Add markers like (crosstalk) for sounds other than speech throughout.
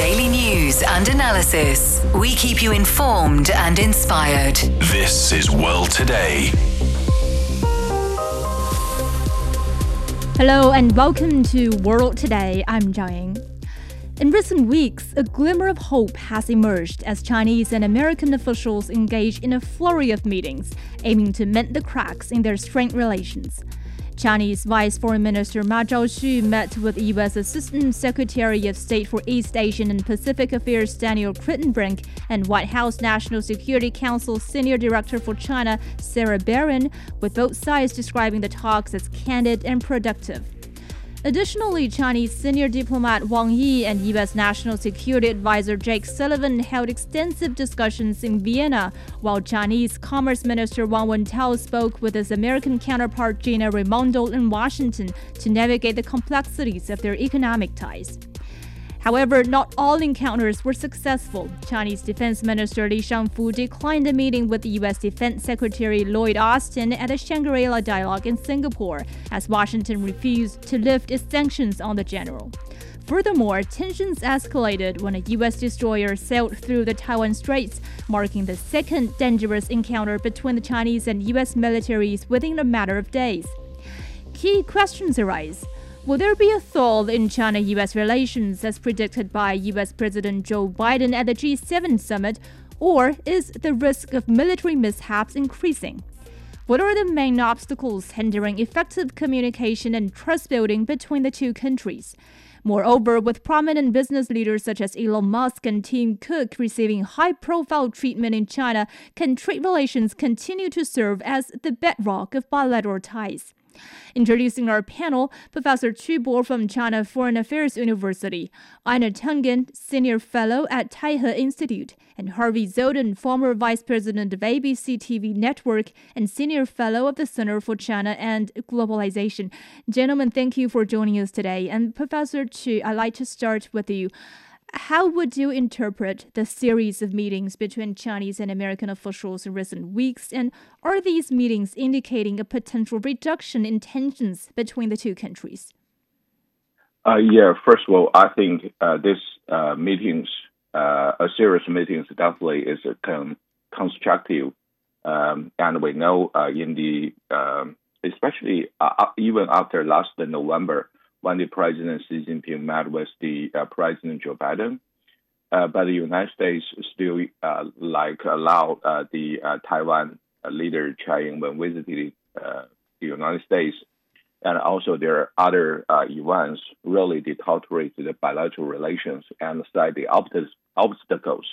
Daily news and analysis. We keep you informed and inspired. This is World Today. Hello and welcome to World Today. I'm Zhao Ying. In recent weeks, a glimmer of hope has emerged as Chinese and American officials engage in a flurry of meetings aiming to mend the cracks in their strained relations. Chinese Vice Foreign Minister Ma Zhaoxu met with U.S. Assistant Secretary of State for East Asian and Pacific Affairs Daniel Kritenbrink and White House National Security Council Senior Director for China Sarah Beran, with both sides describing the talks as candid and productive. Additionally, Chinese senior diplomat Wang Yi and U.S. National Security Advisor Jake Sullivan held extensive discussions in Vienna, while Chinese Commerce Minister Wang Wentao spoke with his American counterpart Gina Raimondo in Washington to navigate the complexities of their economic ties. However, not all encounters were successful. Chinese Defense Minister Li Shangfu declined a meeting with U.S. Defense Secretary Lloyd Austin at the Shangri-La Dialogue in Singapore, as Washington refused to lift its sanctions on the general. Furthermore, tensions escalated when a U.S. destroyer sailed through the Taiwan Straits, marking the second dangerous encounter between the Chinese and U.S. militaries within a matter of days. Key questions arise. Will there be a thaw in China US relations as predicted by US President Joe Biden at the G7 summit, or is the risk of military mishaps increasing? What are the main obstacles hindering effective communication and trust building between the two countries? Moreover, with prominent business leaders such as Elon Musk and Tim Cook receiving high profile treatment in China, can trade relations continue to serve as the bedrock of bilateral ties? Introducing our panel, Professor Qu Bo from China Foreign Affairs University, Einar Tangen, Senior Fellow at Taihe Institute, and Harvey Dzodin, former Vice President of ABC TV Network and Senior Fellow of the Center for China and Globalization. Gentlemen, thank you for joining us today. And Professor Qu, I'd like to start with you. How would you interpret the series of meetings between Chinese and American officials in recent weeks? And are these meetings indicating a potential reduction in tensions between the two countries? Uh, yeah, first of all, I think uh, this uh, meetings, uh, a series of meetings, definitely is con- constructive. Um, and we know uh, in the, um, especially uh, even after last November, when the President Xi Jinping met with the uh, President Joe Biden. Uh, but the United States still uh, like allow uh, the uh, Taiwan leader Tsai Ing-wen visited uh, the United States, and also there are other events really deteriorated the bilateral relations and cite the obstacles.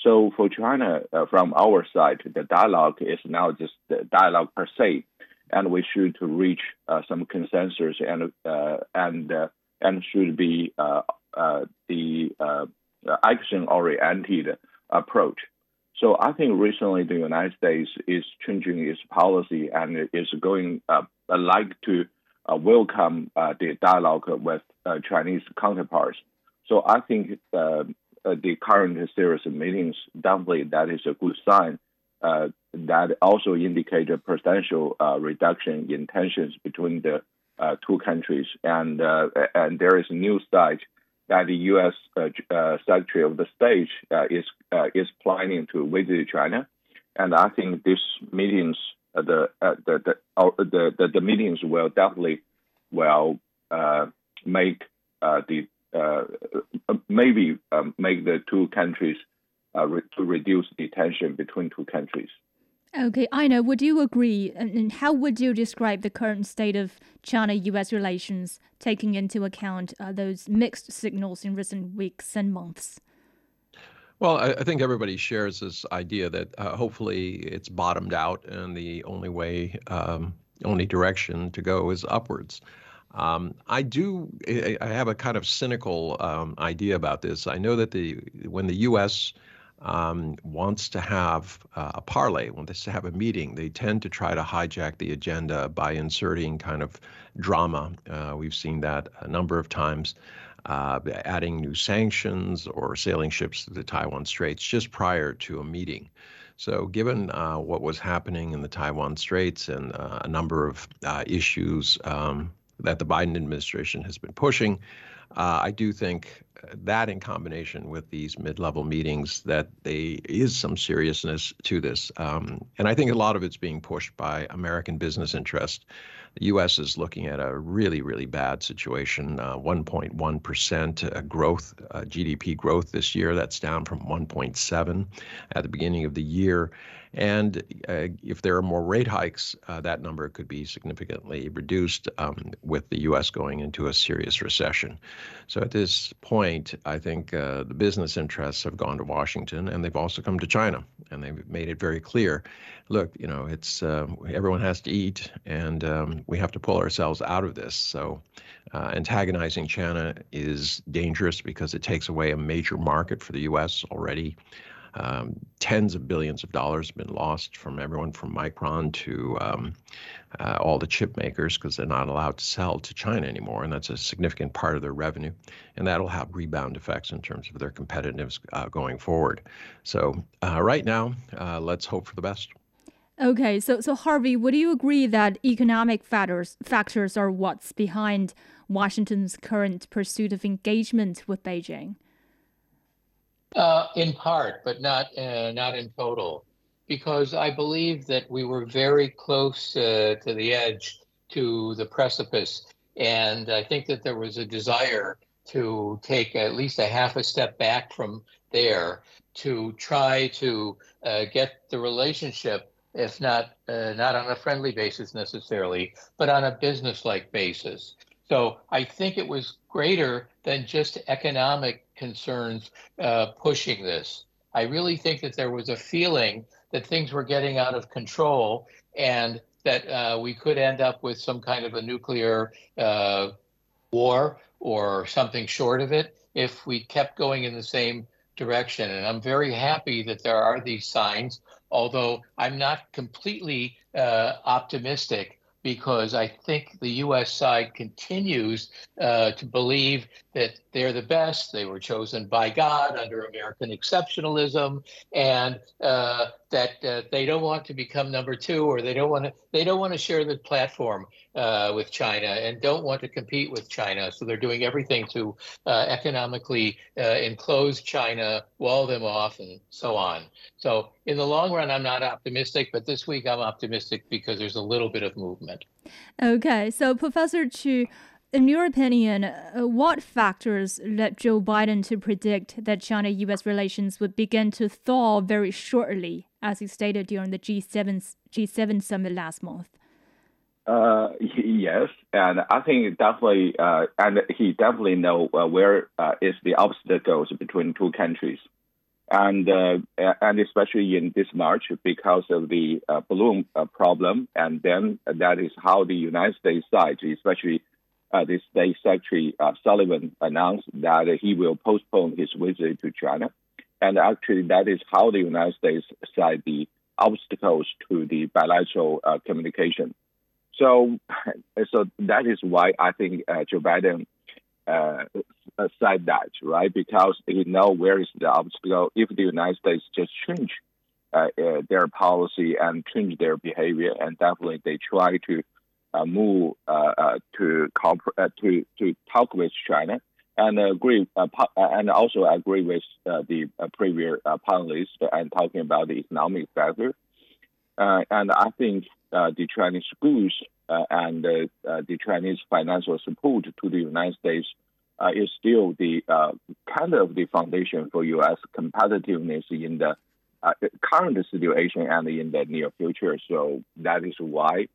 So for China, from our side, the dialogue is now just the dialogue per se and we should reach uh, some consensus and uh, and uh, and should be uh, uh, the uh, action-oriented approach. So I think recently the United States is changing its policy and is going like to welcome the dialogue with Chinese counterparts. So I think the current series of meetings definitely that is a good sign uh, that also indicate a potential uh, reduction in tensions between the uh, two countries. And uh, and there is a new site that the U.S. Uh, uh, Secretary of the State is is planning to visit China, and I think these meetings, the, the, the, the, the the meetings will definitely will make the maybe um, make the two countries uh, re- to reduce the tension between two countries. Okay, Einar, would you agree? And how would you describe the current state of China US relations, taking into account uh, those mixed signals in recent weeks and months? Well, I, I think everybody shares this idea that uh, hopefully it's bottomed out, and the only way, um, only direction to go is upwards. Um, I do. I have a kind of cynical um, idea about this. I know that the when the U.S um, wants to have uh, a parley, wants to have a meeting, they tend to try to hijack the agenda by inserting kind of drama. Uh, we've seen that a number of times, uh, adding new sanctions or sailing ships to the Taiwan Straits just prior to a meeting. So, given uh, what was happening in the Taiwan Straits and uh, a number of uh, issues um, that the Biden administration has been pushing, uh, I do think that in combination with these mid-level meetings, that there is some seriousness to this, um, and I think a lot of it's being pushed by American business interest. The U.S. is looking at a really, really bad situation. Uh, 1.1% uh, growth, uh, GDP growth this year. That's down from 1.7 at the beginning of the year. And uh, if there are more rate hikes, uh, that number could be significantly reduced um, with the U.S. going into a serious recession. So at this point, I think uh, the business interests have gone to Washington, and they've also come to China, and they've made it very clear. Look, you know, it's um, everyone has to eat, and um, we have to pull ourselves out of this. So. Uh, antagonizing China is dangerous because it takes away a major market for the U.S. already. Um, tens of billions of dollars have been lost from everyone from Micron to um, uh, all the chip makers because they're not allowed to sell to China anymore, and that's a significant part of their revenue. And that'll have rebound effects in terms of their competitiveness uh, going forward. So uh, right now, uh, let's hope for the best. Okay, so so Harvey, would you agree that economic factors factors are what's behind Washington's current pursuit of engagement with Beijing? Uh, in part, but not uh, not in total, because I believe that we were very close uh, to the edge, to the precipice, and I think that there was a desire to take at least a half a step back from there to try to uh, get the relationship, if not uh, not on a friendly basis necessarily, but on a business-like basis. So I think it was greater than just economic concerns uh, pushing this. I really think that there was a feeling that things were getting out of control and that uh, we could end up with some kind of a nuclear uh, war or something short of it if we kept going in the same direction. And I'm very happy that there are these signs, although I'm not completely uh, optimistic because I think the U.S. side continues uh, to believe that they're the best. They were chosen by God under American exceptionalism, and uh, that uh, they don't want to become number two, or they don't want to they don't want to share the platform uh, with China, and don't want to compete with China. So they're doing everything to uh, economically uh, enclose China, wall them off, and so on. So in the long run, I'm not optimistic, but this week I'm optimistic because there's a little bit of movement. Okay, so Professor Qu in your opinion, uh, what factors led Joe Biden to predict that China US relations would begin to thaw very shortly, as he stated during the G7, G7 summit last month? Uh, yes, and I think definitely, uh, and he definitely know uh, where uh, is the obstacles between two countries, and uh, and especially in this March because of the uh, balloon uh, problem, and then that is how the United States side, especially uh, the State Secretary uh, Sullivan announced that he will postpone his visit to China. And actually, that is how the United States side the obstacles to the bilateral uh, communication. So, so that is why I think Joe Biden uh, said that, right? Because he know where is the obstacle. If the United States just change uh, their policy and change their behavior, and definitely they try to uh, move uh, uh, to to to talk with China and agree and also agree with the previous panelists and talking about the economic factor. and I think the Chinese schools and the Chinese financial support to the United States uh, is still the uh, kind of the foundation for U.S. competitiveness in the uh, current situation and in the near future. So that is why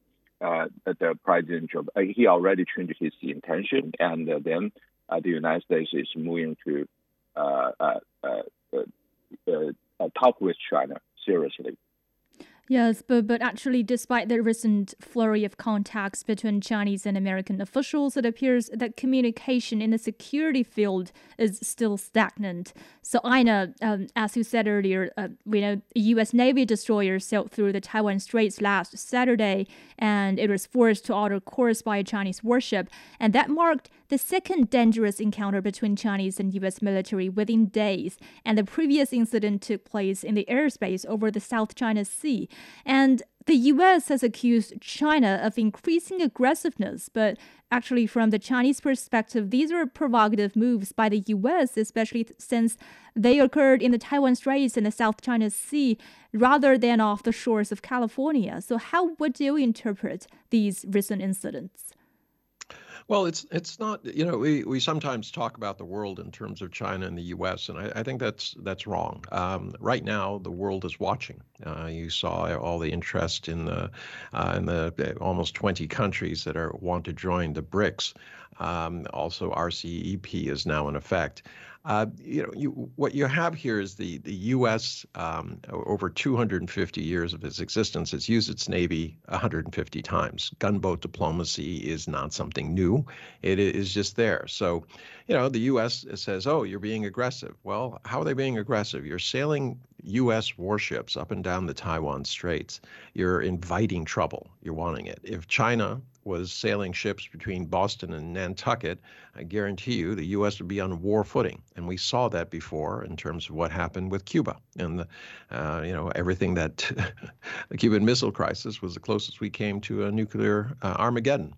uh, the president Joe, uh, he already changed his intention, and uh, then uh, the United States is moving to uh, talk with China seriously. Yes, but, but actually, despite the recent flurry of contacts between Chinese and American officials, it appears that communication in the security field is still stagnant. So, Einar, um, as you said earlier, uh, we know a U.S. Navy destroyer sailed through the Taiwan Straits last Saturday, and it was forced to alter course by a Chinese warship, and that marked the second dangerous encounter between Chinese and U.S. military within days. And the previous incident took place in the airspace over the South China Sea. And the US has accused China of increasing aggressiveness, but actually, from the Chinese perspective, these are provocative moves by the US, especially since they occurred in the Taiwan Straits and the South China Sea rather than off the shores of California. So, how would you interpret these recent incidents? Well, it's it's not. You know, we, we sometimes talk about the world in terms of China and the U.S., and I, I think that's that's wrong. Um, right now, the world is watching. Uh, you saw all the interest in the uh, in the almost 20 countries that are want to join the BRICS. Um, also, RCEP is now in effect. Uh, you know, you, what you have here is the the U.S. Um, over 250 years of its existence has used its navy 150 times. Gunboat diplomacy is not something new; it is just there. So, you know, the U.S. says, "Oh, you're being aggressive." Well, how are they being aggressive? You're sailing U.S. warships up and down the Taiwan Straits. You're inviting trouble. You're wanting it. If China was sailing ships between Boston and Nantucket, I guarantee you the U.S. would be on war footing. And we saw that before in terms of what happened with Cuba. And, the, uh, you know, everything that (laughs) the Cuban Missile Crisis was the closest we came to a nuclear uh, Armageddon.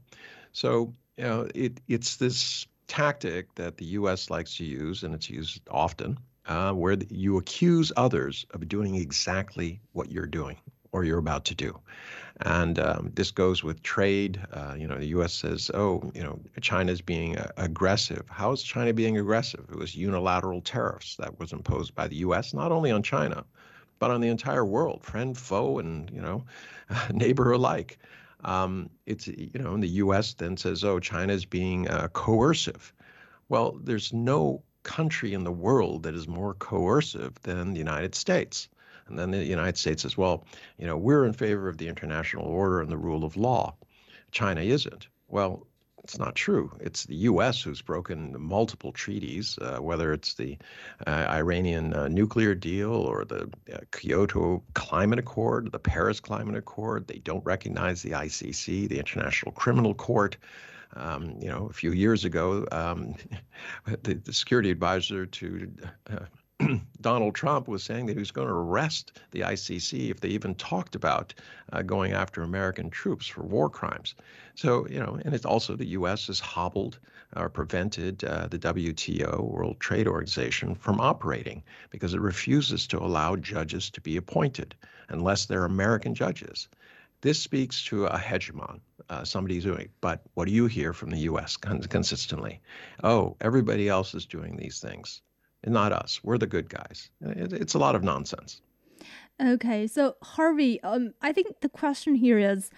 So, you know, it, it's this tactic that the U.S. likes to use, and it's used often, uh, where you accuse others of doing exactly what you're doing or you're about to do. And um, this goes with trade. Uh, you know, the U.S. says, "Oh, you know, China's being uh, aggressive." How is China being aggressive? It was unilateral tariffs that was imposed by the U.S. not only on China, but on the entire world, friend, foe, and you know, (laughs) neighbor alike. Um, it's you know, and the U.S. then says, "Oh, China's being uh, coercive." Well, there's no country in the world that is more coercive than the United States. And then the United States says, well, you know, we're in favor of the international order and the rule of law. China isn't. Well, it's not true. It's the U.S. who's broken multiple treaties, uh, whether it's the uh, Iranian uh, nuclear deal or the uh, Kyoto Climate Accord, the Paris Climate Accord. They don't recognize the ICC, the International Criminal Court. Um, you know, a few years ago, um, (laughs) the, the, security advisor to uh, (clears throat) Donald Trump was saying that he was going to arrest the ICC if they even talked about uh, going after American troops for war crimes. So, you know, and it's also the U.S. has hobbled or prevented uh, the WTO, World Trade Organization, from operating because it refuses to allow judges to be appointed unless they're American judges. This speaks to a hegemon, uh, somebody doing. But what do you hear from the U.S. consistently? Oh, everybody else is doing these things not us. We're the good guys. It, it's a lot of nonsense. Okay, so Harvey, um, I think the question here is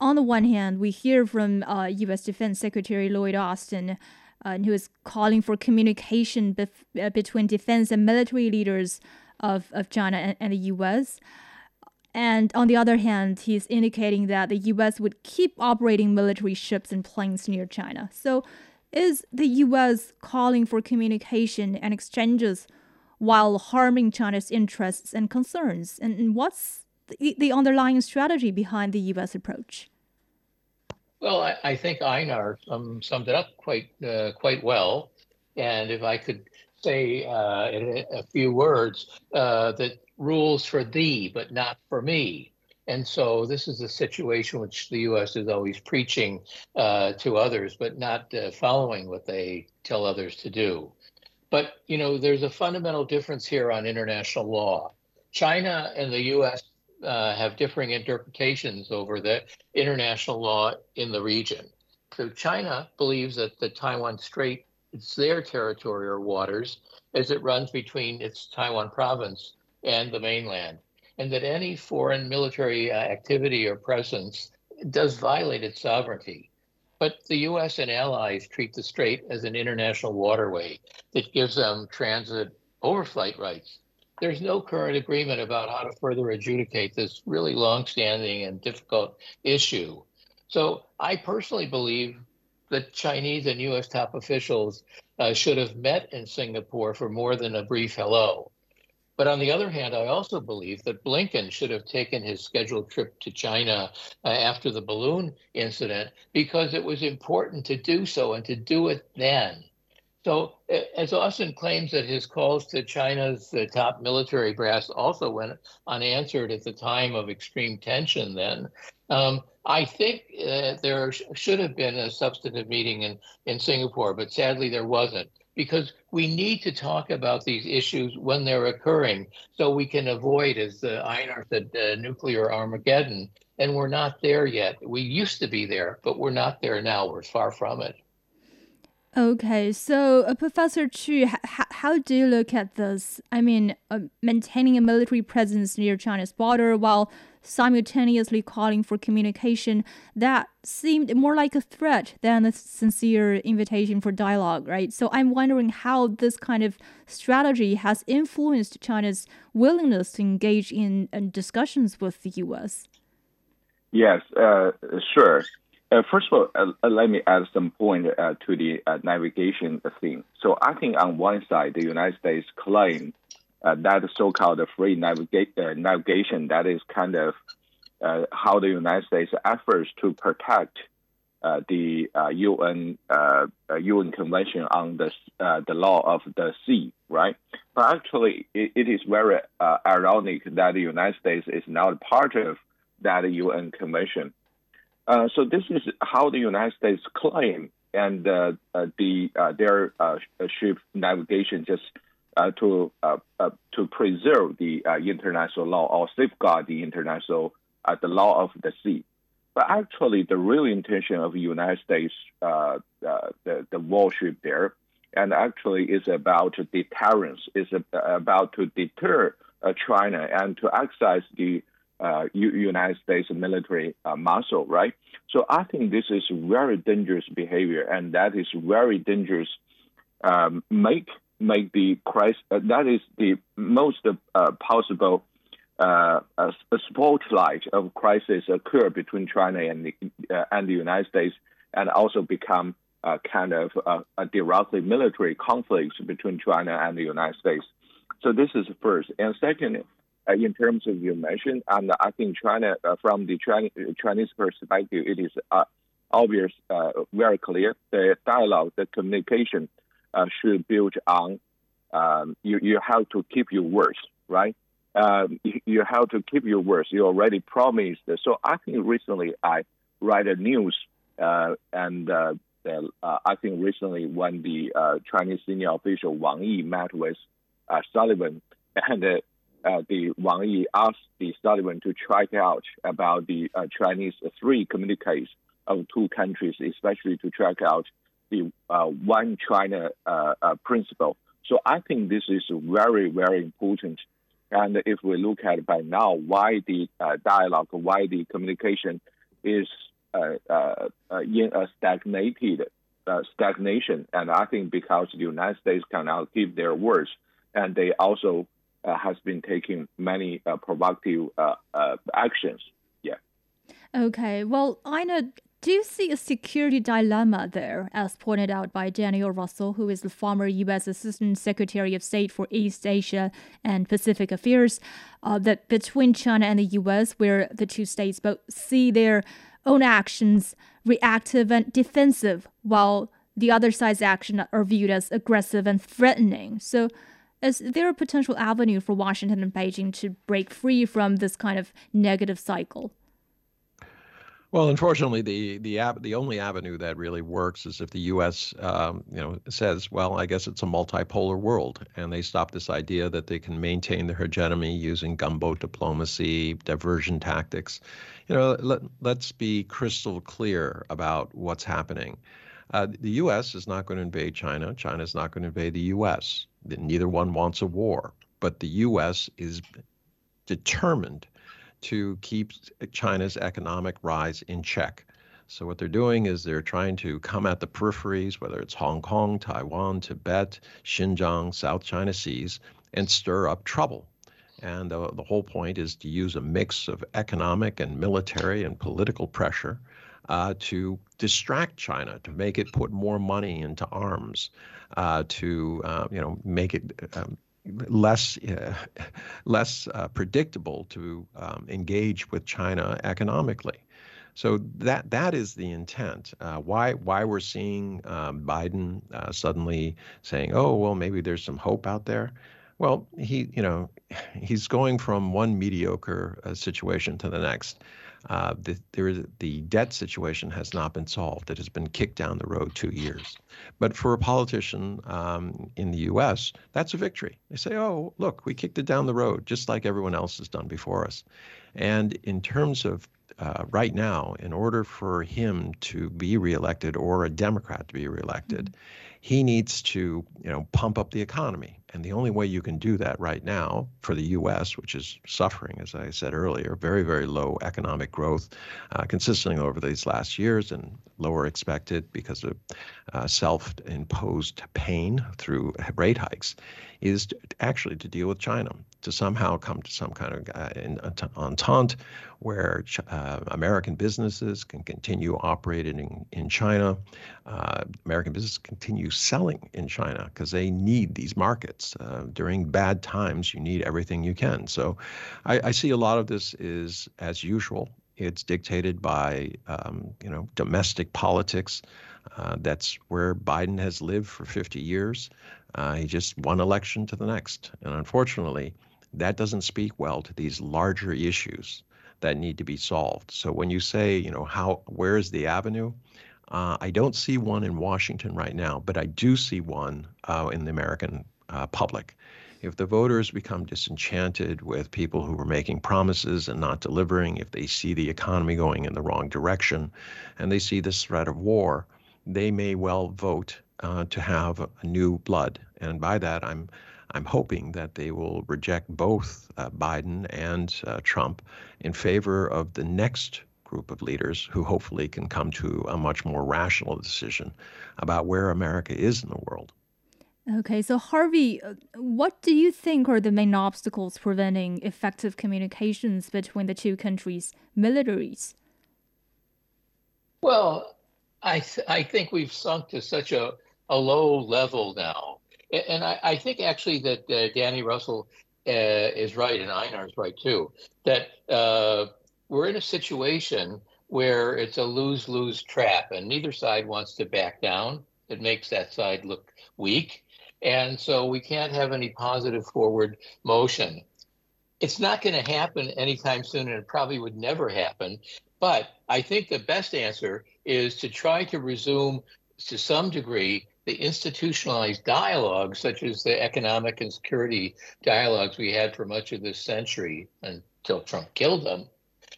on the one hand, we hear from uh, U.S. Defense Secretary Lloyd Austin, uh, who is calling for communication bef- uh, between defense and military leaders of, of China and, and the U.S. And on the other hand, he's indicating that the U.S. would keep operating military ships and planes near China. So, is the US calling for communication and exchanges while harming China's interests and concerns? And what's the, underlying strategy behind the US approach? Well, I, I think Einar um, summed it up quite uh, quite well. And if I could say uh, in a, a, few words, uh, that rules for thee, but not for me. And so this is a situation which the U.S. is always preaching uh, to others, but not uh, following what they tell others to do. But you know, there's a fundamental difference here on international law. China and the U.S. Uh, have differing interpretations over the international law in the region. So China believes that the Taiwan Strait is their territory or waters as it runs between its Taiwan province and the mainland and that any foreign military uh, activity or presence does violate its sovereignty. But the US and allies treat the strait as an international waterway that gives them transit overflight rights. There's no current agreement about how to further adjudicate this really long-standing and difficult issue. So I personally believe that Chinese and US top officials uh, should have met in Singapore for more than a brief hello. But on the other hand, I also believe that Blinken should have taken his scheduled trip to China uh, after the balloon incident because it was important to do so and to do it then. So, as Austin claims that his calls to China's uh, top military brass also went unanswered at the time of extreme tension, then um, I think uh, there sh- should have been a substantive meeting in, in Singapore, but sadly there wasn't because we need to talk about these issues when they're occurring so we can avoid, as uh, Einar said, uh, nuclear Armageddon. And we're not there yet. We used to be there, but we're not there now. We're far from it. Okay, so uh, Professor Qu, how do you look at this? I mean, uh, maintaining a military presence near China's border while simultaneously calling for communication that seemed more like a threat than a sincere invitation for dialogue, right? So I'm wondering how this kind of strategy has influenced China's willingness to engage in, in discussions with the U.S. Yes, uh, sure. Uh, first of all, uh, uh, let me add some point uh, to the uh, navigation thing. So I think on one side, the United States claim uh, that so-called free navigate, navigation that is kind of how the United States efforts to protect the UN UN Convention on the the law of the sea, right? But actually, it, it is very ironic that the United States is not part of that UN Convention. Uh, so this is how the United States claim and uh, uh, the uh, their uh, ship navigation just uh, to to preserve the international law or safeguard the international the law of the sea. But actually, the real intention of the United States the the warship there, and actually is about deterrence, is about to deter China and to exercise the uh, United States military uh, muscle, right? So I think this is very dangerous behavior, and that is very dangerous. Um, make make the crisis uh, that is the most uh, possible uh, spotlight of crisis occur between China and the uh, and the United States, and also become kind of a directly military conflicts between China and the United States. So this is first, and second uh, in terms of your mention, and I think China, uh, from the Chinese, Chinese perspective, it is uh, obvious, very clear. The dialogue, the communication should build on um, you, you have to keep your words, right? Um, you, have to keep your words. You already promised. So I think recently I read a news, uh, and uh, uh, I think recently when the Chinese senior official Wang Yi met with Sullivan, (laughs) and uh, the Wang Yi asked the Sullivan to track out about the uh, Chinese three communiques of two countries, especially to track out the uh, one China uh, uh, principle. So I think this is very, very important. And if we look at by now why the uh, dialogue, why the communication is in a stagnated stagnation, and I think because the United States cannot keep their words, and they also uh, has been taking many uh, provocative uh, actions. Yeah. Okay. Well, Einar, do you see a security dilemma there, as pointed out by Daniel Russel, who is the former U.S. Assistant Secretary of State for East Asia and Pacific Affairs, uh, that between China and the U.S., where the two states both see their own actions reactive and defensive, while the other side's actions are viewed as aggressive and threatening. So, is there a potential avenue for Washington and Beijing to break free from this kind of negative cycle? Well, unfortunately, the the the only avenue that really works is if the U.S. Um, you know says, "Well, I guess it's a multipolar world," and they stop this idea that they can maintain their hegemony using gunboat diplomacy, diversion tactics. You know, let let's be crystal clear about what's happening. Uh, the U.S. is not going to invade China. China is not going to invade the U.S. Neither one wants a war, but the U.S. is determined to keep China's economic rise in check. So what they're doing is they're trying to come at the peripheries, whether it's Hong Kong, Taiwan, Tibet, Xinjiang, South China Seas, and stir up trouble. And the whole point is to use a mix of economic and military and political pressure uh, to distract China, to make it put more money into arms, uh, to uh, you know make it um, less uh, less uh, predictable to um, engage with China economically. So that that is the intent. Uh, why why we're seeing um, Biden uh, suddenly saying, "Oh, well, maybe there's some hope out there." Well, he you know he's going from one mediocre uh, situation to the next. Uh, the, there is, the debt situation has not been solved. It has been kicked down the road two years. But for a politician um, in the U.S., that's a victory. They say, "Oh, look, we kicked it down the road, just like everyone else has done before us." And in terms of uh, right now, in order for him to be reelected or a Democrat to be reelected, mm-hmm. he needs to, you know, pump up the economy. And the only way you can do that right now for the U.S., which is suffering, as I said earlier, very, very low economic growth uh, consistently over these last years and lower expected because of uh, self imposed pain through rate hikes, is to, actually to deal with China, to somehow come to some kind of uh, entente where uh, American businesses can continue operating in, in China. Uh, American businesses continue selling in China because they need these markets. Uh, during bad times, you need everything you can. So I, I see a lot of this is as usual. It's dictated by um, you know domestic politics. Uh, that's where Biden has lived for 50 years. Uh, he just one election to the next, and unfortunately, that doesn't speak well to these larger issues that need to be solved. So when you say, you know, how where is the avenue? Uh, I don't see one in Washington right now, but I do see one uh, in the American uh, public. If the voters become disenchanted with people who are making promises and not delivering, if they see the economy going in the wrong direction, and they see this threat of war, they may well vote uh, to have new blood. And by that, I'm I'm hoping that they will reject both uh, Biden and uh, Trump in favor of the next group of leaders who hopefully can come to a much more rational decision about where America is in the world. Okay, so Harvey, uh, what do you think are the main obstacles preventing effective communications between the two countries' militaries? Well, I th- I think we've sunk to such a, a low level now, and I, I think actually that uh, Danny Russel uh, is right, and Einar's right too. That uh, we're in a situation where it's a lose lose trap, and neither side wants to back down. It makes that side look weak. And so we can't have any positive forward motion. It's not going to happen anytime soon, and it probably would never happen. But I think the best answer is to try to resume, to some degree, the institutionalized dialogues, such as the economic and security dialogues we had for much of this century until Trump killed them.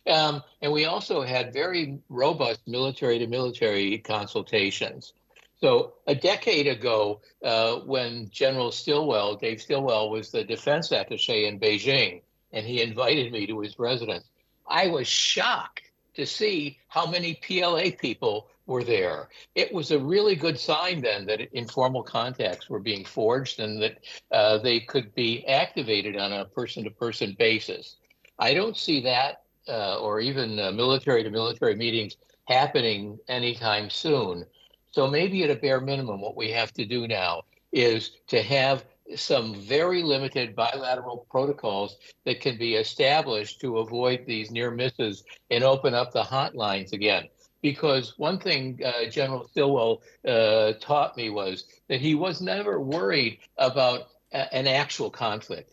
Um, and we also had very robust military to military consultations. So a decade ago, uh, when General Stilwell, Dave Stilwell, was the defense attaché in Beijing, and he invited me to his residence, I was shocked to see how many PLA people were there. It was a really good sign then that informal contacts were being forged and that uh, they could be activated on a person to person basis. I don't see that uh, or even military to military meetings happening anytime soon. So maybe at a bare minimum, what we have to do now is to have some very limited bilateral protocols that can be established to avoid these near misses and open up the hotlines again. Because one thing uh, General Stilwell uh, taught me was that he was never worried about a- an actual conflict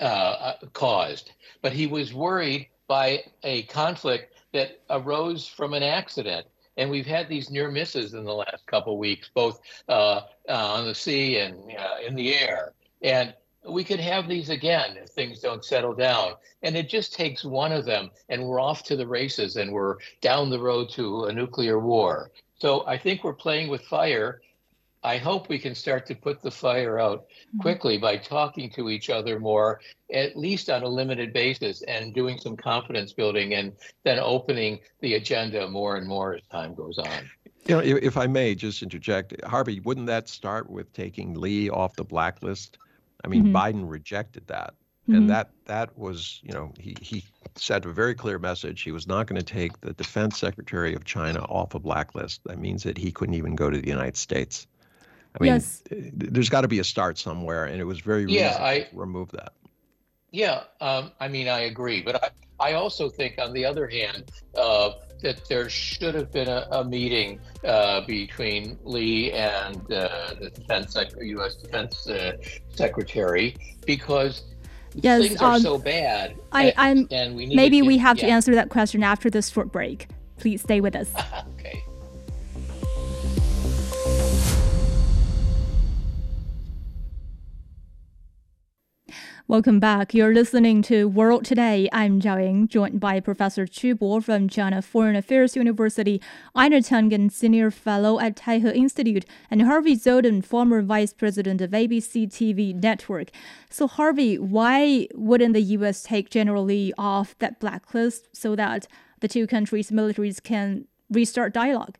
uh, uh caused, but he was worried by a conflict that arose from an accident and we've had these near misses in the last couple weeks, both uh, uh, on the sea and uh, in the air. And we could have these again if things don't settle down. And it just takes one of them, and we're off to the races, and we're down the road to a nuclear war. So I think we're playing with fire, I hope we can start to put the fire out mm-hmm. quickly by talking to each other more, at least on a limited basis, and doing some confidence building and then opening the agenda more and more as time goes on. You know, if I may just interject, Harvey, wouldn't that start with taking Li off the blacklist? I mean, mm-hmm. Biden rejected that. Mm-hmm. And that that was, you know, he, he sent a very clear message. He was not going to take the defense secretary of China off a blacklist. That means that he couldn't even go to the United States. I mean, yes. there's got to be a start somewhere, and it was very yeah, I, to remove that. Yeah, um, I mean, I agree, but I, I also think, on the other hand, uh, that there should have been a, a meeting uh, between Li and uh, the defense Sec- U.S. Defense uh, Secretary because Yes, things are um, so bad. I- and, I'm- and we need Maybe to, we have to answer that question after this short break. Please stay with us. (laughs) Okay. Welcome back. You're listening to World Today. I'm Zhao Ying, joined by Professor Qu Bo from China Foreign Affairs University, Einar Tangen, Senior Fellow at Taihe Institute, and Harvey Dzodin, former Vice President of ABC TV Network. So, Harvey, why wouldn't the U.S. take General Li off that blacklist so that the two countries' militaries can restart dialogue?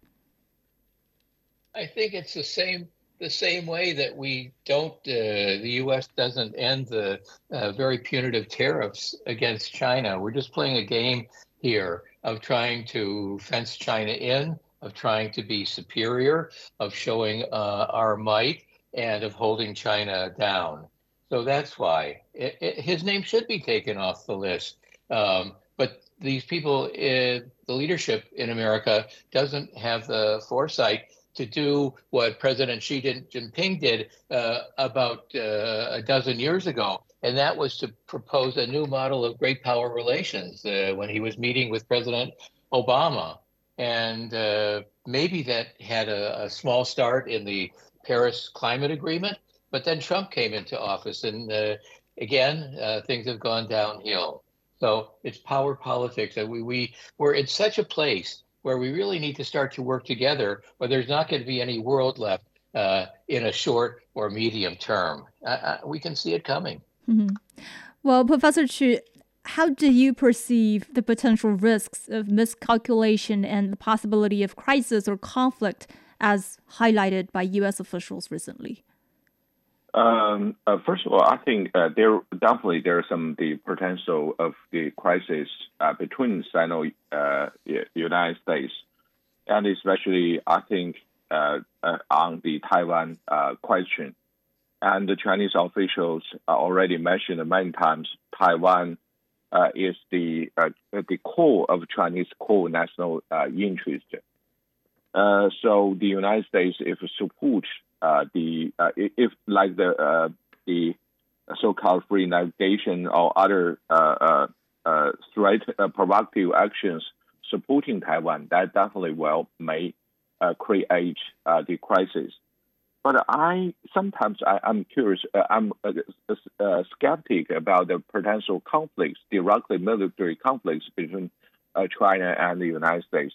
I think it's the same the same way that we don't uh, the U.S. doesn't end the uh, very punitive tariffs against China. We're just playing a game here of trying to fence China in, of trying to be superior, of showing uh, our might, and of holding China down. So that's why it, it, his name should be taken off the list. Um, but these people, uh, the leadership in America, doesn't have the foresight to do what President Xi Jinping did uh, about uh, a dozen years ago, and that was to propose a new model of great power relations uh, when he was meeting with President Obama. And uh, maybe that had a, a, small start in the Paris Climate Agreement, but then Trump came into office, and uh, again, uh, things have gone downhill. So it's power politics, and we, we we're in such a place where we really need to start to work together, or there's not going to be any world left uh, in a short or medium term. Uh, uh, we can see it coming. Mm-hmm. Well, Professor Qu, how do you perceive the potential risks of miscalculation and the possibility of crisis or conflict as highlighted by U.S. officials recently? Um, uh, first of all, I think uh, there definitely some the potential of the crisis uh, between Sino uh, United States, and especially I think uh, uh, on the Taiwan question, and the Chinese officials already mentioned many times Taiwan is the the core of Chinese core national interest. so the United States, if support Uh, the uh, if like the uh, the so-called free navigation or other uh, uh, threat provocative actions supporting Taiwan, that definitely will may create the crisis. But I sometimes I, am curious. I'm a, a, a skeptic about the potential conflicts, directly military conflicts between China and the United States.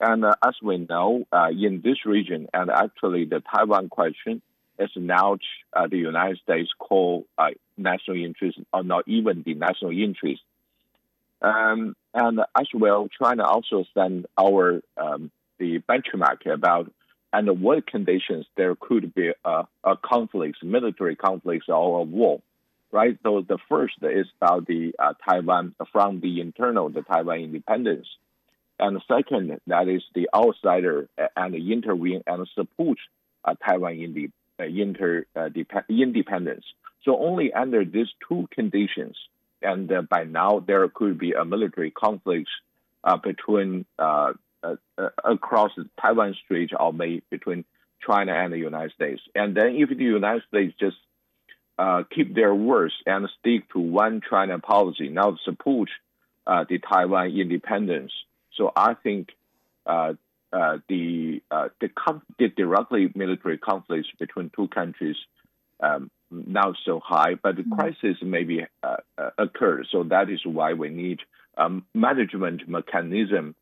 And uh, as we know, uh, in this region, and actually the Taiwan question is now uh, the United States call national interest, or not even the national interest. Um, and as well, China also sent our um, the benchmark about under what conditions there could be a, a conflicts, military conflicts, or a war, right? So the first is about the uh, Taiwan from the internal, the Taiwan independence. And second, that is the outsider and intervene and support uh, Taiwan in uh, inter uh, independence. So only under these two conditions, and uh, by now there could be a military conflict uh, between uh, across the Taiwan Strait or maybe between China and the United States. And then if the United States just keep their words and stick to one China policy, now support the Taiwan independence. So I think uh, uh, the uh, the, the, directly military conflicts between two countries um, not so high, but the mm-hmm. crisis maybe uh, occur. So that is why we need a management mechanism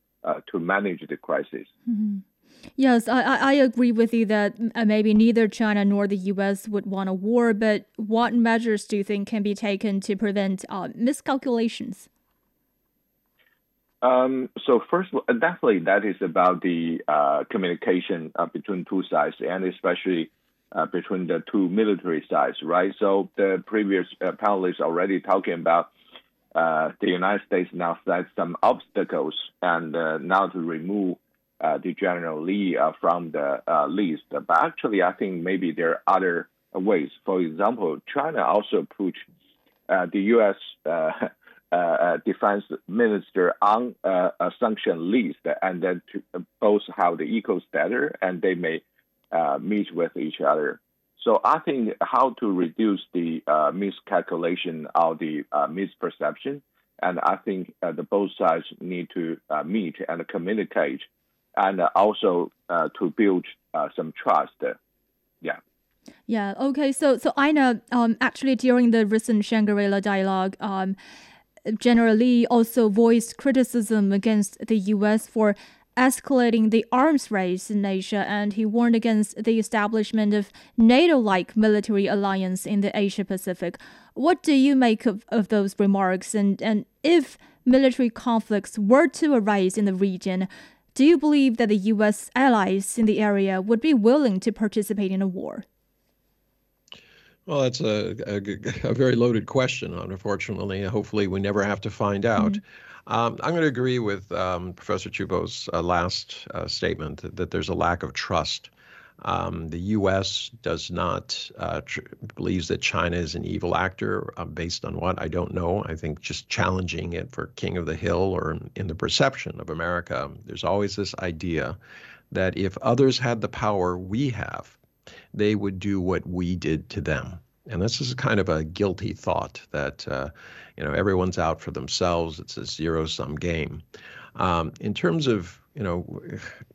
to manage the crisis. Mm-hmm. Yes, I, I agree with you that maybe neither China nor the U.S. would want a war, but what measures do you think can be taken to prevent uh, miscalculations? Um, so first, definitely that is about the uh, communication uh, between two sides, and especially uh, between the two military sides, right? So the previous uh, panelists already talking about uh, the United States now set some obstacles and uh, now to remove the General Li from the list. But actually, I think maybe there are other ways. For example, China also put the U.S. uh, defense minister on uh, a sanction list, and then to, both have the equal status, and they may uh, meet with each other. So I think how to reduce the uh, miscalculation or the uh, misperception, and I think uh, the both sides need to meet and communicate, and also to build some trust. Yeah. Yeah. Okay. So, so Einar, um, actually during the recent Shangri-La dialogue, um, General Li also voiced criticism against the U.S. for escalating the arms race in Asia, and he warned against the establishment of NATO-like military alliance in the Asia Pacific. What do you make of, of those remarks? And and if military conflicts were to arise in the region, do you believe that the U.S. allies in the area would be willing to participate in a war? Well, that's a, a, a, very loaded question, unfortunately. Hopefully, we never have to find out. Mm-hmm. Um, I'm going to agree with um, Professor Qu Bo's uh, last uh, statement that, that, there's a lack of trust. Um, the U.S. does not uh, tr- believes that China is an evil actor. Uh, based on what I don't know. I think just challenging it for King of the Hill or in the perception of America, there's always this idea that if others had the power we have, they would do what we did to them. And this is kind of a guilty thought that uh, you know everyone's out for themselves. It's a zero-sum game. Um, in terms of you know, (sighs)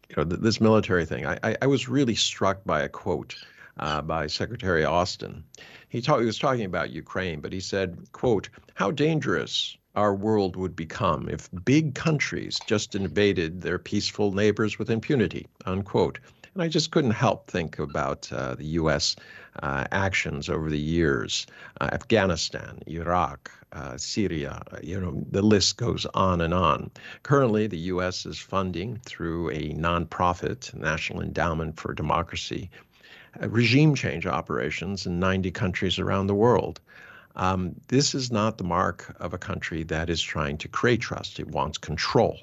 you know th- this military thing, I, I, I, was really struck by a quote uh, by Secretary Austin. He, talk, he was talking about Ukraine, but he said, "quote How dangerous our world would become if big countries just invaded their peaceful neighbors with impunity." Unquote. And I just couldn't help think about uh, the U.S. Uh, actions over the years, uh, Afghanistan, Iraq, uh, Syria, uh, you know, the list goes on and on. Currently, the U.S. is funding through a nonprofit, National Endowment for Democracy, regime change operations in 90 countries around the world. Um, this is not the mark of a country that is trying to create trust. It wants control.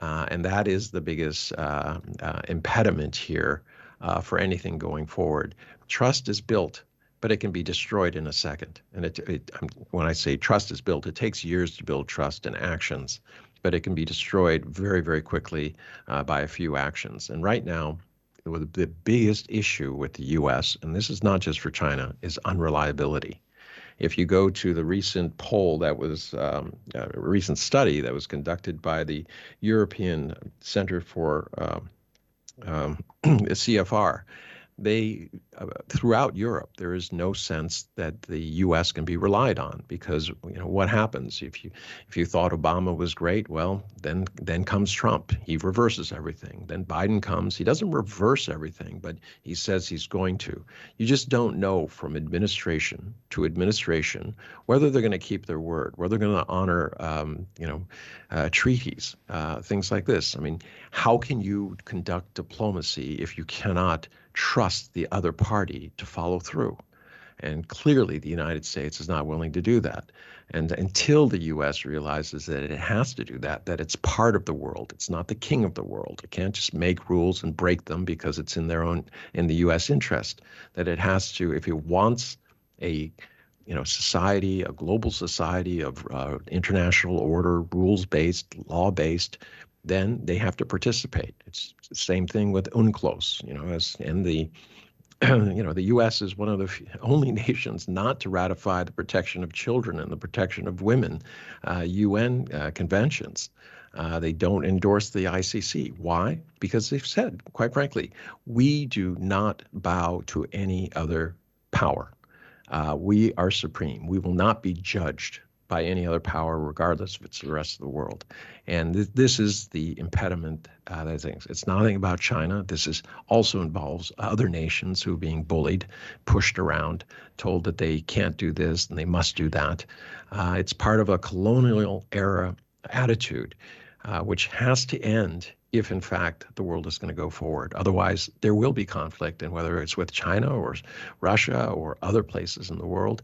Uh, and that is the biggest uh, uh, impediment here uh, for anything going forward. Trust is built, but it can be destroyed in a second. And it, it, when I say trust is built, it takes years to build trust and actions, but it can be destroyed very, very quickly uh, by a few actions. And right now, the biggest issue with the U.S., and this is not just for China, is unreliability. If you go to the recent poll that was um, a recent study that was conducted by the European Center for um, um, (clears throat) CFR, they uh, throughout Europe there is no sense that the U.S. can be relied on because you know what happens if you if you thought Obama was great, well then then comes Trump. He reverses everything. Then Biden comes. He doesn't reverse everything, but he says he's going to. You just don't know from administration to administration whether they're going to keep their word, whether they're going to honor um, you know uh, treaties, uh, things like this. I mean, how can you conduct diplomacy if you cannot trust the other party to follow through. And clearly, the United States is not willing to do that. And until the U.S. realizes that it has to do that, that it's part of the world, it's not the king of the world. It can't just make rules and break them because it's in their own, in the U.S. interest. That it has to, if it wants a, you know, society, a global society of uh, international order, rules-based, law-based, then they have to participate. It's the same thing with UNCLOS, you know, as in the (clears throat) you know, the U.S. is one of the (laughs) only nations not to ratify the protection of children and the protection of women uh, UN uh, conventions. Uh, they don't endorse the ICC. Why? Because they've said, quite frankly, we do not bow to any other power. Uh, we are supreme. We will not be judged by any other power, regardless if it's the rest of the world. And th- this is the impediment uh, that things. It's nothing about China. This is also involves other nations who are being bullied, pushed around, told that they can't do this and they must do that. Uh, it's part of a colonial era attitude, uh, which has to end if in fact the world is going to go forward. Otherwise, there will be conflict, and whether it's with China or Russia or other places in the world,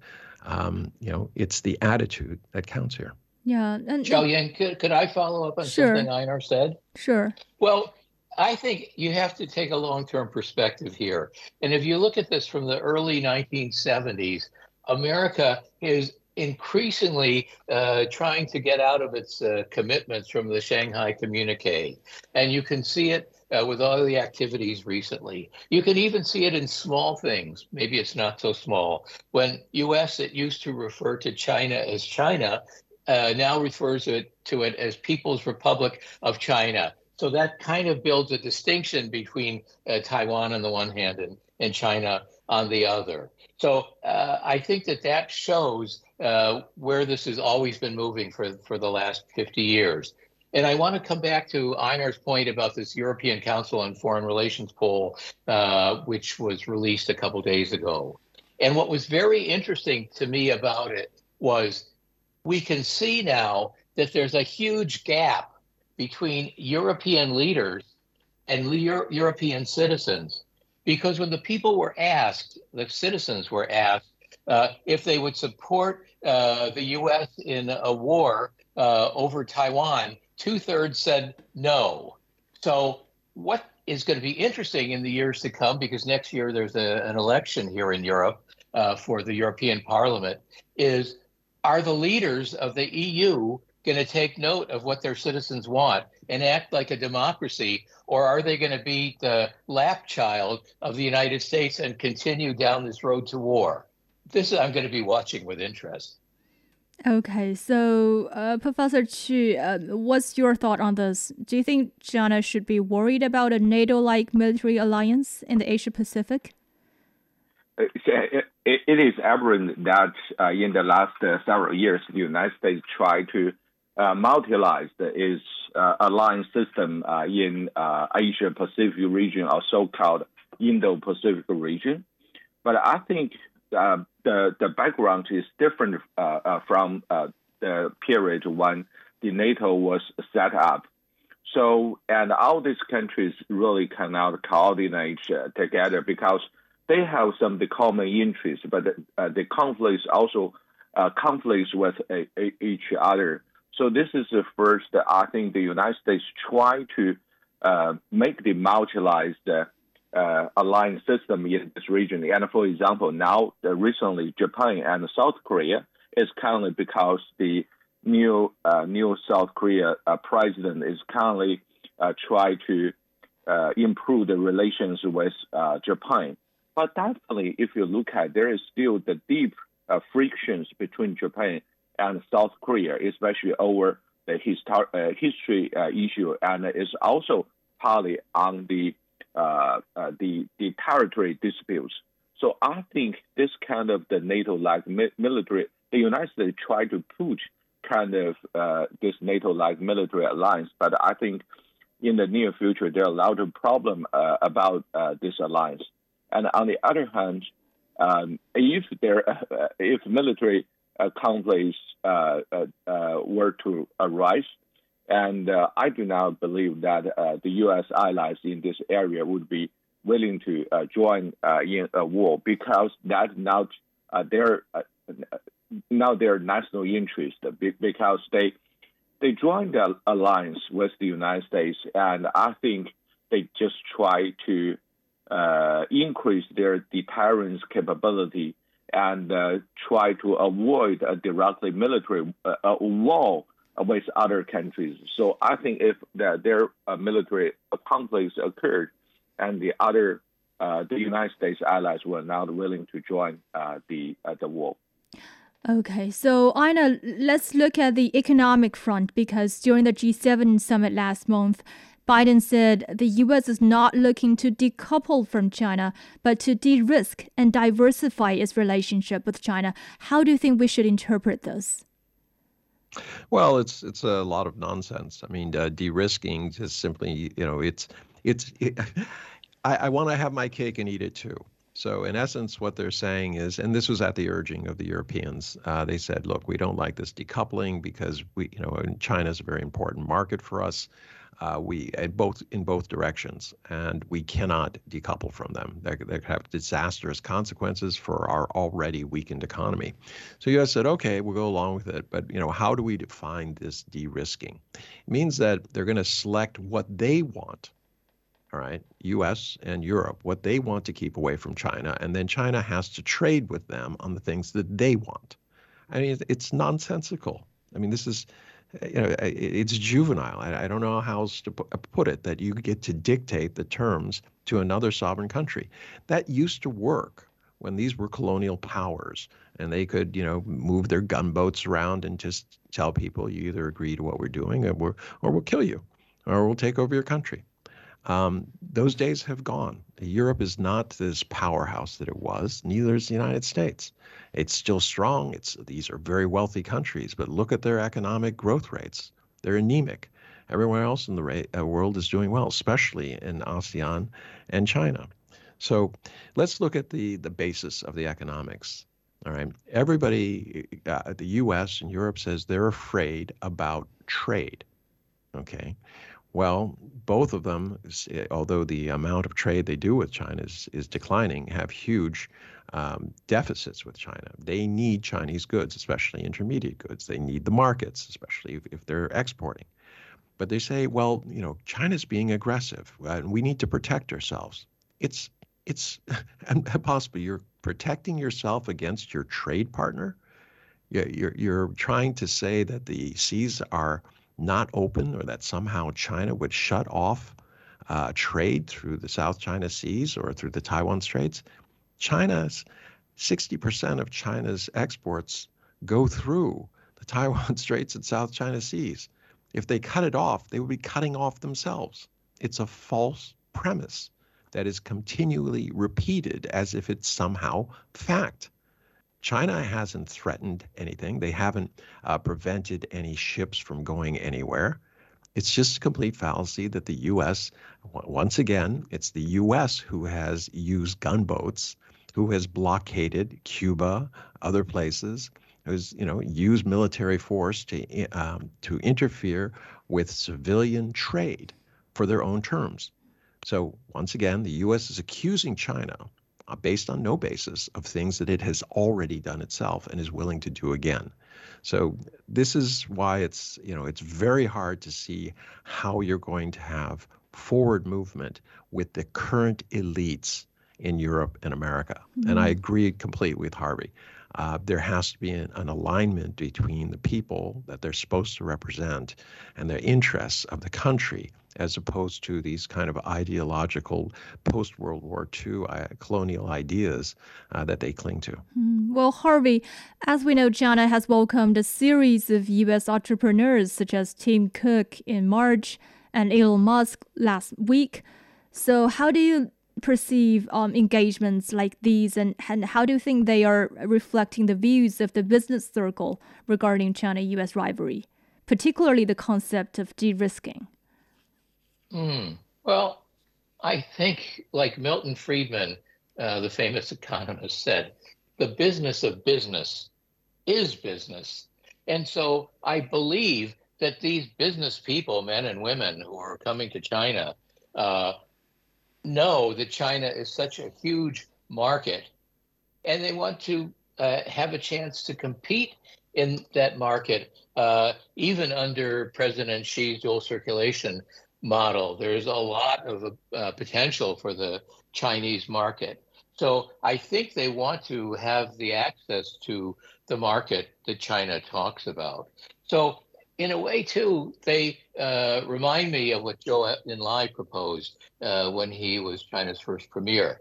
um, you know, it's the attitude that counts here. Yeah. And Zhao Ying, could, could I follow up on sure. something Einar said? Sure. Well, I think you have to take a long-term perspective here. And if you look at this from the early 1970s, America is increasingly uh, trying to get out of its uh, commitments from the Shanghai Communique. And you can see it uh, with all the activities recently. You can even see it in small things. Maybe it's not so small. When U.S. it used to refer to China as China, uh, now refers to it, to it as People's Republic of China. So that kind of builds a distinction between uh, Taiwan on the one hand and, and China on the other. So uh, I think that that shows uh, where this has always been moving for, for the last 50 years. And I want to come back to Einar's point about this European Council on Foreign Relations poll, uh, which was released a couple days ago. And what was very interesting to me about it was we can see now that there's a huge gap between European leaders and Euro- European citizens. Because when the people were asked, the citizens were asked, uh, if they would support uh, the U.S. in a war uh, over Taiwan, two thirds said no. So, what is going to be interesting in the years to come, because next year there's a, an election here in Europe uh, for the European Parliament, is are the leaders of the EU going to take note of what their citizens want and act like a democracy, or are they going to be the lapchild of the United States and continue down this road to war? This I'm going to be watching with interest. Okay, so uh, Professor Qu, uh, what's your thought on this? Do you think China should be worried about a NATO-like military alliance in the Asia Pacific? Uh, it, it is evident that uh, in the last uh, several years, the United States tried to uh, its uh, alliance system uh, in Asia Pacific region, or so-called Indo-Pacific region. But I think uh, the the background is different uh, uh, from the period when the NATO was set up. So, and all these countries really cannot coordinate together because they have some the common interests, but uh, the conflicts also uh, conflicts with each other. So this is the first. I think the United States try to uh, make the multilateralized uh, alliance system in this region. And for example, now uh, recently Japan and South Korea is currently because the new uh, new South Korea uh, president is currently uh, try to uh, improve the relations with Japan. But definitely, if you look at, there is still the deep frictions between Japan and South Korea, especially over the histor- history issue, and is also partly on the the the territory disputes. So I think this kind of the NATO-like mi- military, the United States try to push kind of uh, this NATO-like military alliance, but I think in the near future there are a lot of problems uh, about uh, this alliance. And on the other hand, um, if there (laughs) if military conflicts were to arise, and uh, I do not believe that uh, the U.S. allies in this area would be willing to uh, join uh, in a war because that's not uh, their uh, not their national interest because they they joined the alliance with the United States and I think they just try to increase their deterrence capability and try to avoid a directly military war with other countries. So I think if the, their uh, military conflicts occurred and the other, uh, the United States allies were not willing to join uh, the uh, the war. Okay, so Einar, let's look at the economic front because during the G7 summit last month, Biden said the U.S. is not looking to decouple from China, but to de risk and diversify its relationship with China. How do you think we should interpret this? Well, it's it's a lot of nonsense. I mean, uh, de-risking just simply, you know, it's it's. It, (laughs) I, I want to have my cake and eat it too. So, in essence, what they're saying is, and this was at the urging of the Europeans, uh, they said, "Look, we don't like this decoupling because we, you know, China is a very important market for us uh, we both in both directions, and we cannot decouple from them. They, they have disastrous consequences for our already weakened economy. So U.S. said, okay, we'll go along with it, but you know, how do we define this de-risking? It means that they're going to select what they want. All right, U.S. and Europe, what they want to keep away from China, and then China has to trade with them on the things that they want. I mean, it's nonsensical. I mean, this is, you know, it's juvenile. I, don't know how else to uh, put it that you get to dictate the terms to another sovereign country. That used to work when these were colonial powers and they could, you know, move their gunboats around and just tell people you either agree to what we're doing or, we're, or we'll kill you or we'll take over your country. Um, those days have gone. Europe is not this powerhouse that it was. Neither is the United States. It's still strong. It's these are very wealthy countries, but look at their economic growth rates. They're anemic. Everywhere else in the ra- uh, world is doing well, especially in ASEAN and China. So let's look at the the basis of the economics. All right, everybody, uh, the U.S. and Europe says they're afraid about trade. Okay, well, both of them, eh, although the amount of trade they do with China is, is declining, have huge um, deficits with China. They need Chinese goods, especially intermediate goods. They need the markets, especially if, if they're exporting. But they say, well, you know, China's being aggressive, and we need to protect ourselves. It's it's (laughs) impossible. You're protecting yourself against your trade partner. You're, you're trying to say that the seas are not open or that somehow China would shut off uh, trade through the South China Seas or through the Taiwan Straits. China's 60% of China's exports go through the (laughs) Taiwan Straits and South China Seas. If they cut it off, they would be cutting off themselves. It's a false premise that is continually repeated as if it's somehow fact. China hasn't threatened anything. They haven't uh, prevented any ships from going anywhere. It's just a complete fallacy that the U.S., once again, it's the U.S. who has used gunboats, who has blockaded Cuba, other places, who's you know used military force to um, to interfere with civilian trade for their own terms. So once again, the U.S. is accusing China based on no basis of things that it has already done itself and is willing to do again. So this is why it's you know it's very hard to see how you're going to have forward movement with the current elites in Europe and America. Mm-hmm. And I mm-hmm. agree completely with Harvey. Uh, there has to be an, an, alignment between the people that they're supposed to represent and the interests of the country as opposed to these kind of ideological post World War II uh, colonial ideas uh, that they cling to. Mm, well, Harvey, as we know, China has welcomed a series of U.S. entrepreneurs such as Tim Cook in March and Elon Musk last week. So, how do you perceive um, engagements like these, and, and how do you think they are reflecting the views of the business circle regarding China US rivalry, particularly the concept of de risking? Mm. Well, I think, like Milton Friedman, uh, the famous (laughs) economist, said, the business of business is business. And so I believe that these business people, men and women who are coming to China, uh, know that China is such a huge market and they want to uh, have a chance to compete in that market, uh, even under President Xi's dual circulation model. There's a lot of uh, potential for the Chinese market. So I think they want to have the access to the market that China talks about. So in a way, too, they uh, remind me of what Zhou Enlai proposed uh, when he was China's first premier.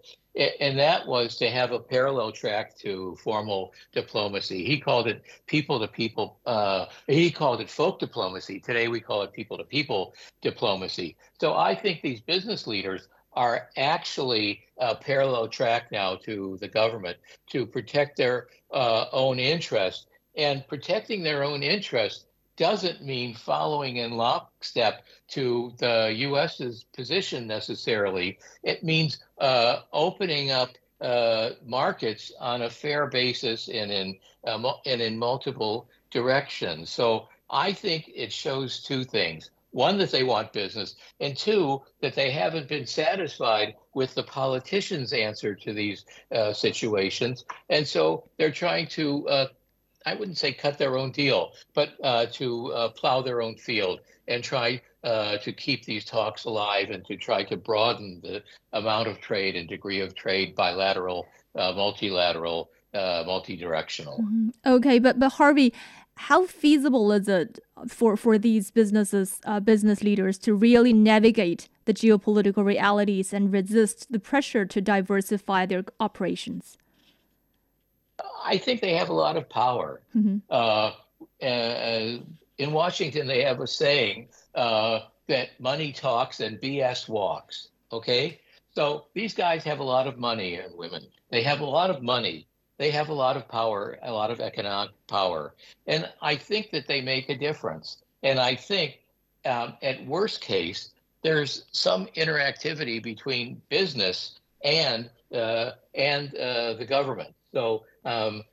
And that was to have a parallel track to formal diplomacy. He called it people to people, uh, he called it folk diplomacy. Today we call it people to people diplomacy. So I think these business leaders are actually a parallel track now to the government to protect their uh, own interest. And protecting their own interest doesn't mean following in lockstep to the U.S.'s position necessarily. It means uh, opening up uh, markets on a fair basis and in uh, and in multiple directions. So I think it shows two things: one, that they want business, and two, that they haven't been satisfied with the politicians' answer to these uh, situations, and so they're trying to uh, I wouldn't say cut their own deal, but uh, to uh, plow their own field and try uh, to keep these talks alive and to try to broaden the amount of trade and degree of trade, bilateral, uh, multilateral, uh, multi-directional. Mm-hmm. Okay, but but Harvey, how feasible is it for for these businesses, uh, business leaders, to really navigate the geopolitical realities and resist the pressure to diversify their operations? I think they have a lot of power. Mm-hmm. Uh, uh, in Washington, they have a saying uh, that money talks and BS walks. Okay, so these guys have a lot of money and women. They have a lot of money. They have a lot of power, a lot of economic power, and I think that they make a difference. And I think, um, at worst case, there's some interactivity between business and uh, and uh, the government. So um,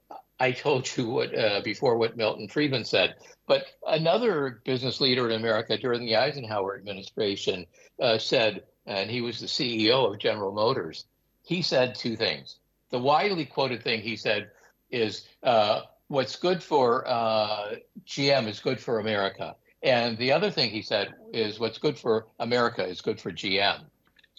I told you what uh, before what Milton Friedman said, but another business leader in America during the Eisenhower administration uh, said, and he was the CEO of General Motors. He said two things. The widely quoted thing he said is, uh, "What's good for uh, GM is good for America," and the other thing he said is, "What's good for America is good for GM."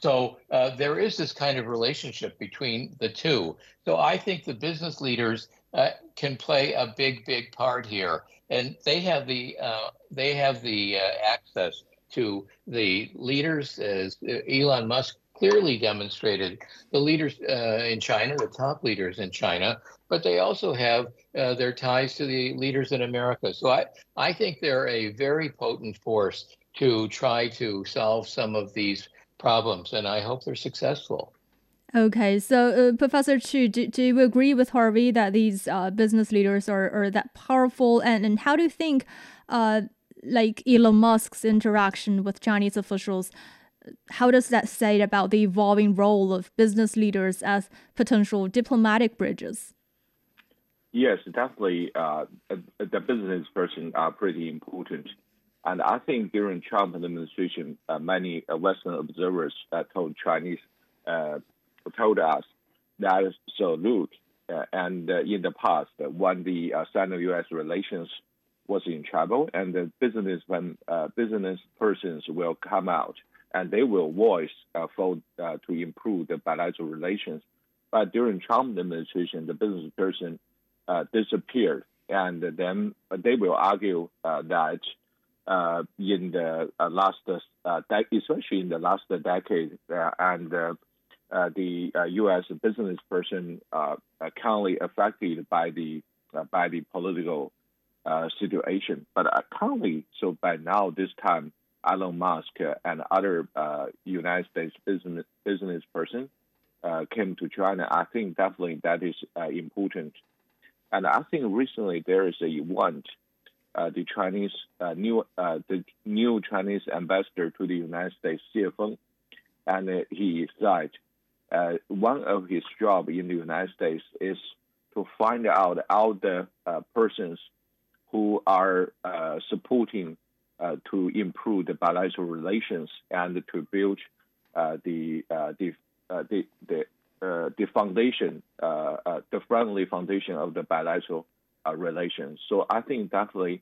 So uh, there is this kind of relationship between the two. So I think the business leaders uh, can play a big, big part here, and they have the uh, they have the uh, access to the leaders, as Elon Musk clearly demonstrated, the leaders uh, in China, the top leaders in China, but they also have uh, their ties to the leaders in America. So I, I think they're a very potent force to try to solve some of these problems, and I hope they're successful. Okay, so uh, Professor Qu, do, do you agree with Harvey that these uh, business leaders are, are that powerful? And, and how do you think, uh, like Elon Musk's interaction with Chinese officials, how does that say about the evolving role of business leaders as potential diplomatic bridges? Yes, definitely. Uh, the business person are pretty important. And I think during Trump administration, uh, many uh, Western observers told Chinese told us that so look, uh, and uh, in the past, uh, when the uh, Sino-U.S. relations was in trouble, and the business uh, business persons will come out and they will voice uh, for to improve the bilateral relations. But during Trump administration, the business person disappeared, and then they will argue that Uh, in the uh, last, uh, especially in the last decade, and uh, the uh, U.S. business person uh, currently affected by the by the political situation. But currently, so by now, this time, Elon Musk and other United States business business person came to China. I think definitely that is important. And I think recently there is a want uh, the Chinese uh, new uh, the new Chinese ambassador to the United States, Xie Feng, and he said uh, one of his job in the United States is to find out all the uh, persons who are uh, supporting uh, to improve the bilateral relations and to build uh, the uh, the the the the foundation, the friendly foundation of the bilateral relations. So I think definitely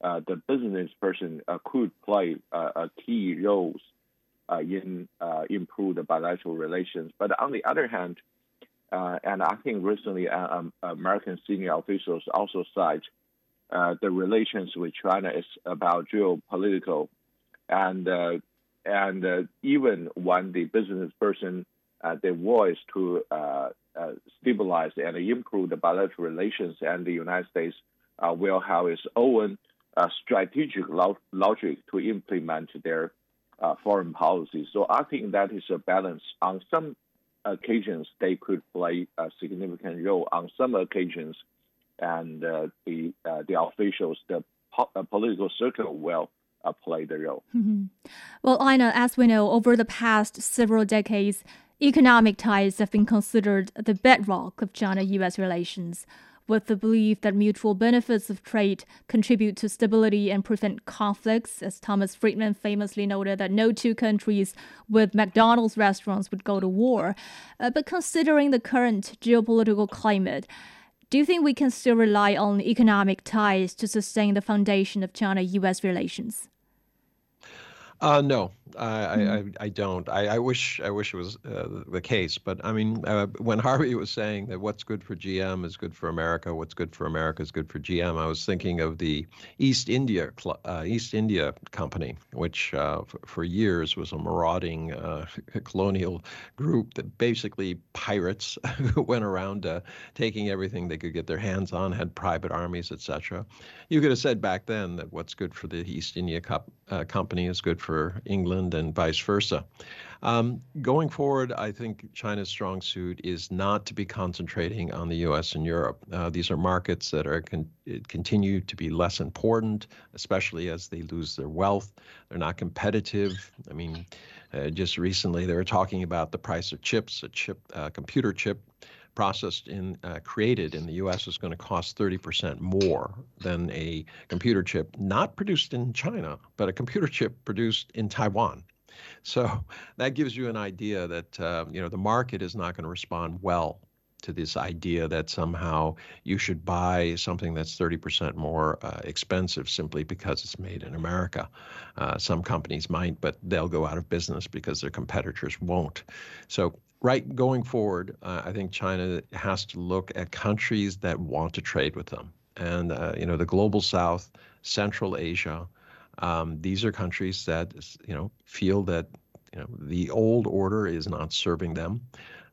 the business person could play a key roles uh, in uh, improve the bilateral relations. But on the other hand, uh, and I think recently um, American senior officials also cite the relations with China is about geopolitical, and and even when the business person their voice to stabilize and improve the bilateral relations, and the United States will have its own strategic logic to implement their uh, foreign policy. So I think that is a balance. On some occasions, they could play a significant role. On some occasions, and uh, the uh, the officials, the po- uh, political circle will uh, play the role. Mm-hmm. Well, Einar, as we know, over the past several decades, economic ties have been considered the bedrock of China-U.S. relations with the belief that mutual benefits of trade contribute to stability and prevent conflicts, as Thomas Friedman famously noted that no two countries with McDonald's restaurants would go to war. Uh, but considering the current geopolitical climate, do you think we can still rely on economic ties to sustain the foundation of China US relations? Uh, no, I, I, I don't. I, I wish I wish it was uh, the case, but I mean, uh, when (laughs) Harvey was saying that what's good for GM is good for America, what's good for America is good for GM, I was thinking of the East India uh, East India Company, which uh, f- for years was a marauding uh, (laughs) colonial group that basically pirates (laughs) who went around uh, taking everything they could get their hands on, had private armies, etc. You could have said back then that what's good for the East India Company is good for England and vice versa. Um, going forward, I think China's strong suit is not to be concentrating on the U.S. and Europe. Uh, these are markets that are con- continue to be less important, especially as they lose their wealth. They're not competitive. I mean, uh, just recently they were talking about the price of chips. A chip, uh, computer chip processed in uh, created in the U.S. is going to cost 30% more than a computer chip not produced in China, but a computer chip produced in Taiwan. So (laughs) that gives you an idea that uh, you know the market is not going to respond well to this idea that somehow you should buy something that's 30% more uh, expensive simply because it's made in America. Uh, some companies might, but they'll go out of business because their competitors won't. So right going forward, uh, I think China has to look at countries that want to trade with them, and uh, you know the global South, Central Asia. Um, these are countries that you know feel that you know the old order is not serving them.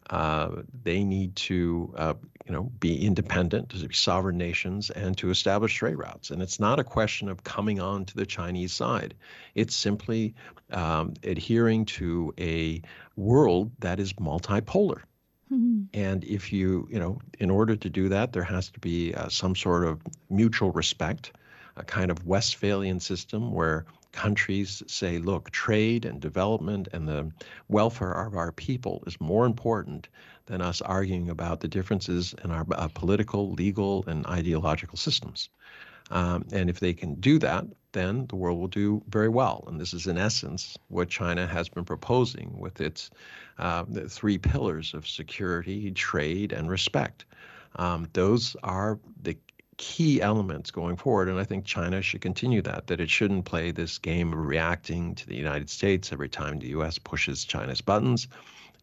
Uh, they need to, uh, you know, be independent, to be sovereign nations, and to establish trade routes. And it's not a question of coming on to the Chinese side. It's simply um, adhering to a world that is multipolar. Mm-hmm. And if you, you know, in order to do that, there has to be uh, some sort of mutual respect, a kind of Westphalian system where countries say, look, trade and development and the welfare of our people is more important than us arguing about the differences in our uh, political, legal, and ideological systems. Um, and if they can do that, then the world will do very well. And this is, in essence, what China has been proposing with its uh, three pillars of security, trade, and respect. Um, those are the key elements going forward. And I think China should continue that, that it shouldn't play this game of reacting to the United States every time the U.S. pushes China's buttons.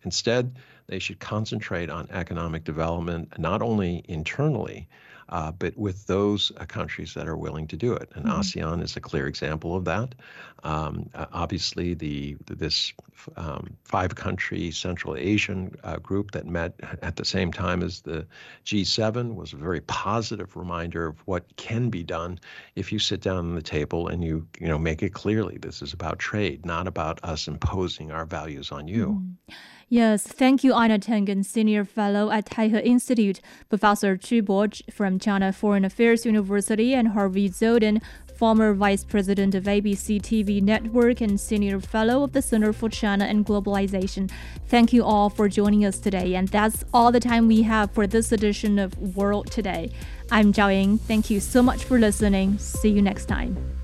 Instead, they should concentrate on economic development, not only internally, uh, but with those uh, countries that are willing to do it. And mm-hmm. ASEAN is a clear example of that. Um, uh, obviously, the this um, five-country Central Asian uh, group that met at the same time as the G7 was a very positive reminder of what can be done if you sit down on the table and you you know make it clearly this is about trade, not about us imposing our values on you. Mm-hmm. Yes, thank you, Einar Tangen, Senior Fellow at Taihe Institute, Professor Qu Bo from China Foreign Affairs University, and Harvey Dzodin, former Vice President of ABC TV Network and Senior Fellow of the Center for China and Globalization. Thank you all for joining us today, and that's all the time we have for this edition of World Today. I'm Zhao Ying. Thank you so much for listening. See you next time.